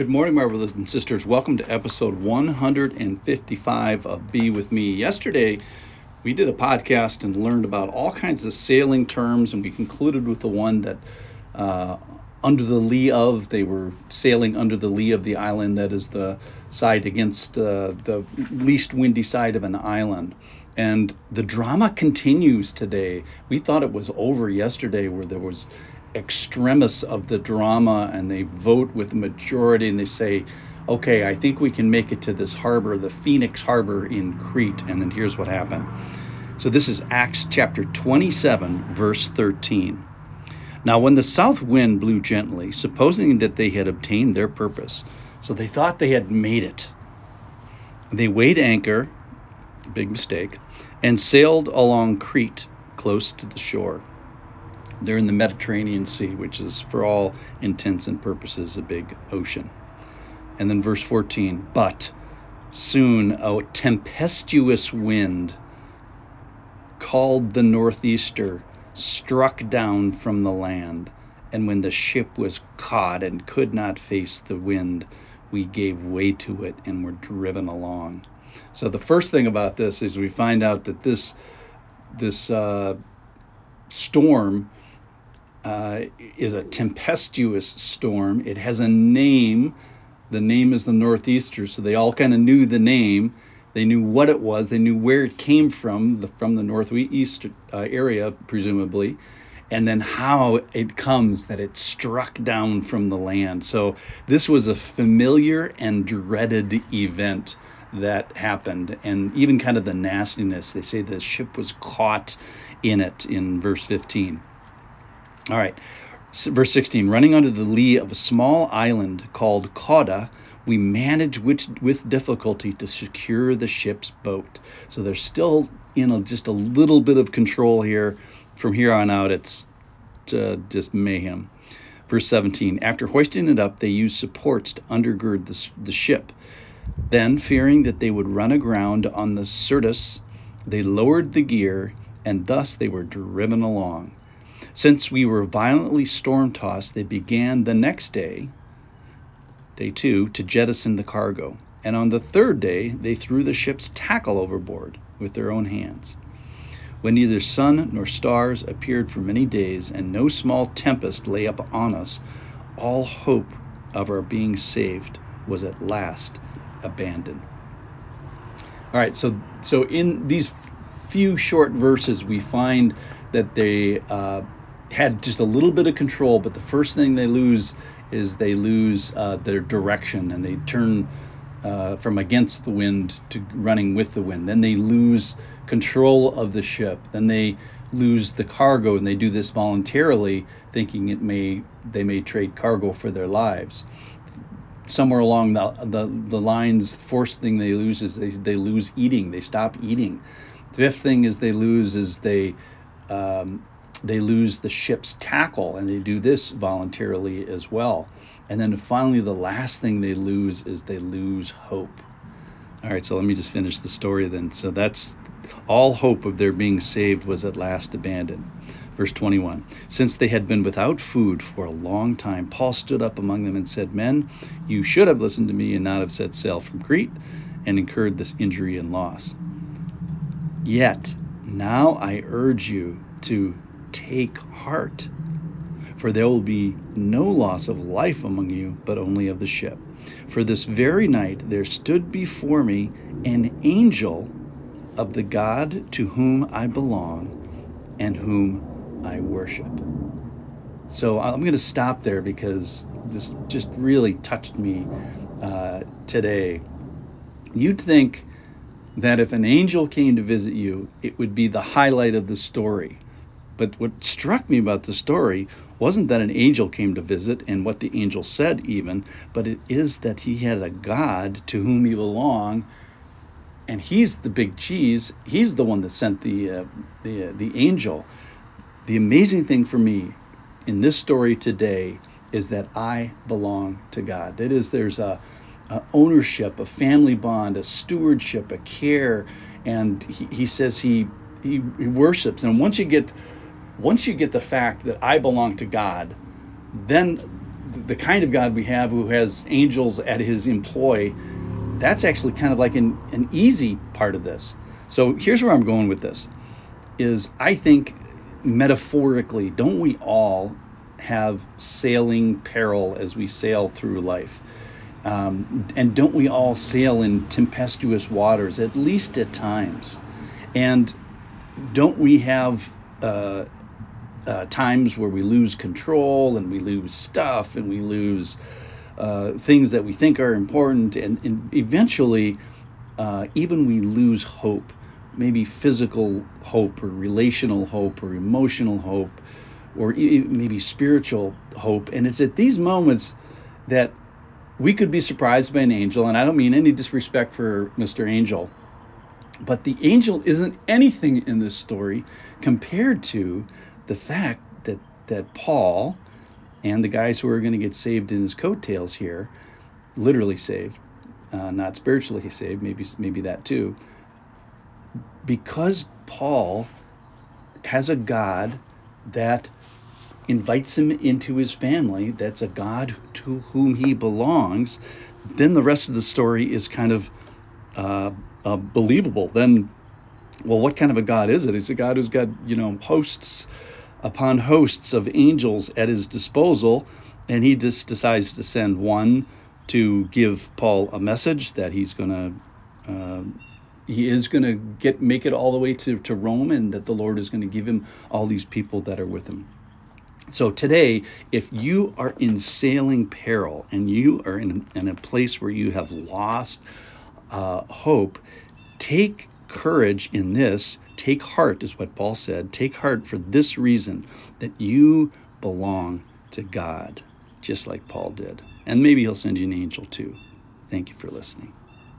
Good morning, my brothers and sisters. Welcome to episode 155 of Be With Me. Yesterday, we did a podcast and learned about all kinds of sailing terms, and we concluded with the one that uh, under the lee of, they were sailing under the lee of the island, that is the side against uh, the least windy side of an island. And the drama continues today. We thought it was over yesterday, where there was extremis of the drama and they vote with the majority and they say, okay, I think we can make it to this harbor, the Phoenix Harbor in Crete. And then here's what happened. So this is Acts chapter 27, verse 13. Now, when the south wind blew gently, supposing that they had obtained their purpose, so they thought they had made it, they weighed anchor, big mistake, and sailed along Crete, close to the shore. They're in the Mediterranean Sea, which is, for all intents and purposes, a big ocean. And then verse 14, but soon a tempestuous wind called the northeaster struck down from the land. And when the ship was caught and could not face the wind, we gave way to it and were driven along. So the first thing about this is we find out that this this uh, storm uh, is a tempestuous storm. It has a name. The name is the Northeaster, so they all kind of knew the name. They knew what it was. They knew where it came from, the, from the northeast uh, area, presumably, and then how it comes that it struck down from the land. So this was a familiar and dreaded event that happened, and even kind of the nastiness. They say the ship was caught in it in verse 15. All right. Verse 16 Running under the lee of a small island called Cauda, we managed with, with difficulty to secure the ship's boat. So they're still in a, just a little bit of control here. From here on out, it's uh, just mayhem. Verse 17 After hoisting it up, they used supports to undergird the, the ship. Then, fearing that they would run aground on the Syrtis, they lowered the gear, and thus they were driven along. Since we were violently storm tossed, they began the next day, day two, to jettison the cargo. And on the third day, they threw the ship's tackle overboard with their own hands. When neither sun nor stars appeared for many days, and no small tempest lay up on us, all hope of our being saved was at last abandoned. All right, so so in these few short verses, we find that they uh, had just a little bit of control, but the first thing they lose is they lose uh, their direction and they turn uh, from against the wind to running with the wind. Then they lose control of the ship. Then they lose the cargo, and they do this voluntarily, thinking it may they may trade cargo for their lives. Somewhere along the the, the lines, fourth thing they lose is they, they lose eating. They stop eating. The fifth thing is they lose is they um, they lose the ship's tackle, and they do this voluntarily as well. And then finally, the last thing they lose is they lose hope. All right, so let me just finish the story then. So that's all hope of their being saved was at last abandoned. Verse 21 Since they had been without food for a long time, Paul stood up among them and said, Men, you should have listened to me and not have set sail from Crete and incurred this injury and loss. Yet, now I urge you to take heart, for there will be no loss of life among you, but only of the ship. For this very night there stood before me an angel of the God to whom I belong and whom I worship. So I'm going to stop there because this just really touched me uh, today. You'd think that if an angel came to visit you, it would be the highlight of the story. But what struck me about the story wasn't that an angel came to visit and what the angel said, even, but it is that he had a God to whom he belonged, and he's the big cheese. He's the one that sent the uh, the uh, the angel. The amazing thing for me in this story today is that I belong to God. That is, there's a, a ownership, a family bond, a stewardship, a care, and he, he says he, he he worships. And once you get once you get the fact that I belong to God, then the kind of God we have who has angels at his employ, that's actually kind of like an, an easy part of this. So here's where I'm going with this is I think metaphorically, don't we all have sailing peril as we sail through life? Um, and don't we all sail in tempestuous waters, at least at times? And don't we have uh, uh, times where we lose control and we lose stuff and we lose uh, things that we think are important, and, and eventually, uh, even we lose hope, maybe physical hope or relational hope or emotional hope or maybe spiritual hope. And it's at these moments that we could be surprised by an angel, and I don't mean any disrespect for Mr. Angel, but the angel isn't anything in this story compared to the fact that that Paul and the guys who are going to get saved in his coattails here, literally saved, uh, not spiritually saved, maybe maybe that too, because Paul has a God that invites him into his family, that's a God to whom he belongs, then the rest of the story is kind of uh, uh, believable. Then, well, what kind of a God is it? It's a God who's got, you know, hosts upon hosts of angels at his disposal, and he just decides to send one to give Paul a message that he's going to. Uh, he is going to get make it all the way to, to Rome, and that the Lord is going to give him all these people that are with him. So today, if you are in sailing peril and you are in, in a place where you have lost uh, hope, take courage in this. Take heart, is what Paul said. Take heart for this reason that you belong to God, just like Paul did. And maybe he'll send you an angel too. Thank you for listening.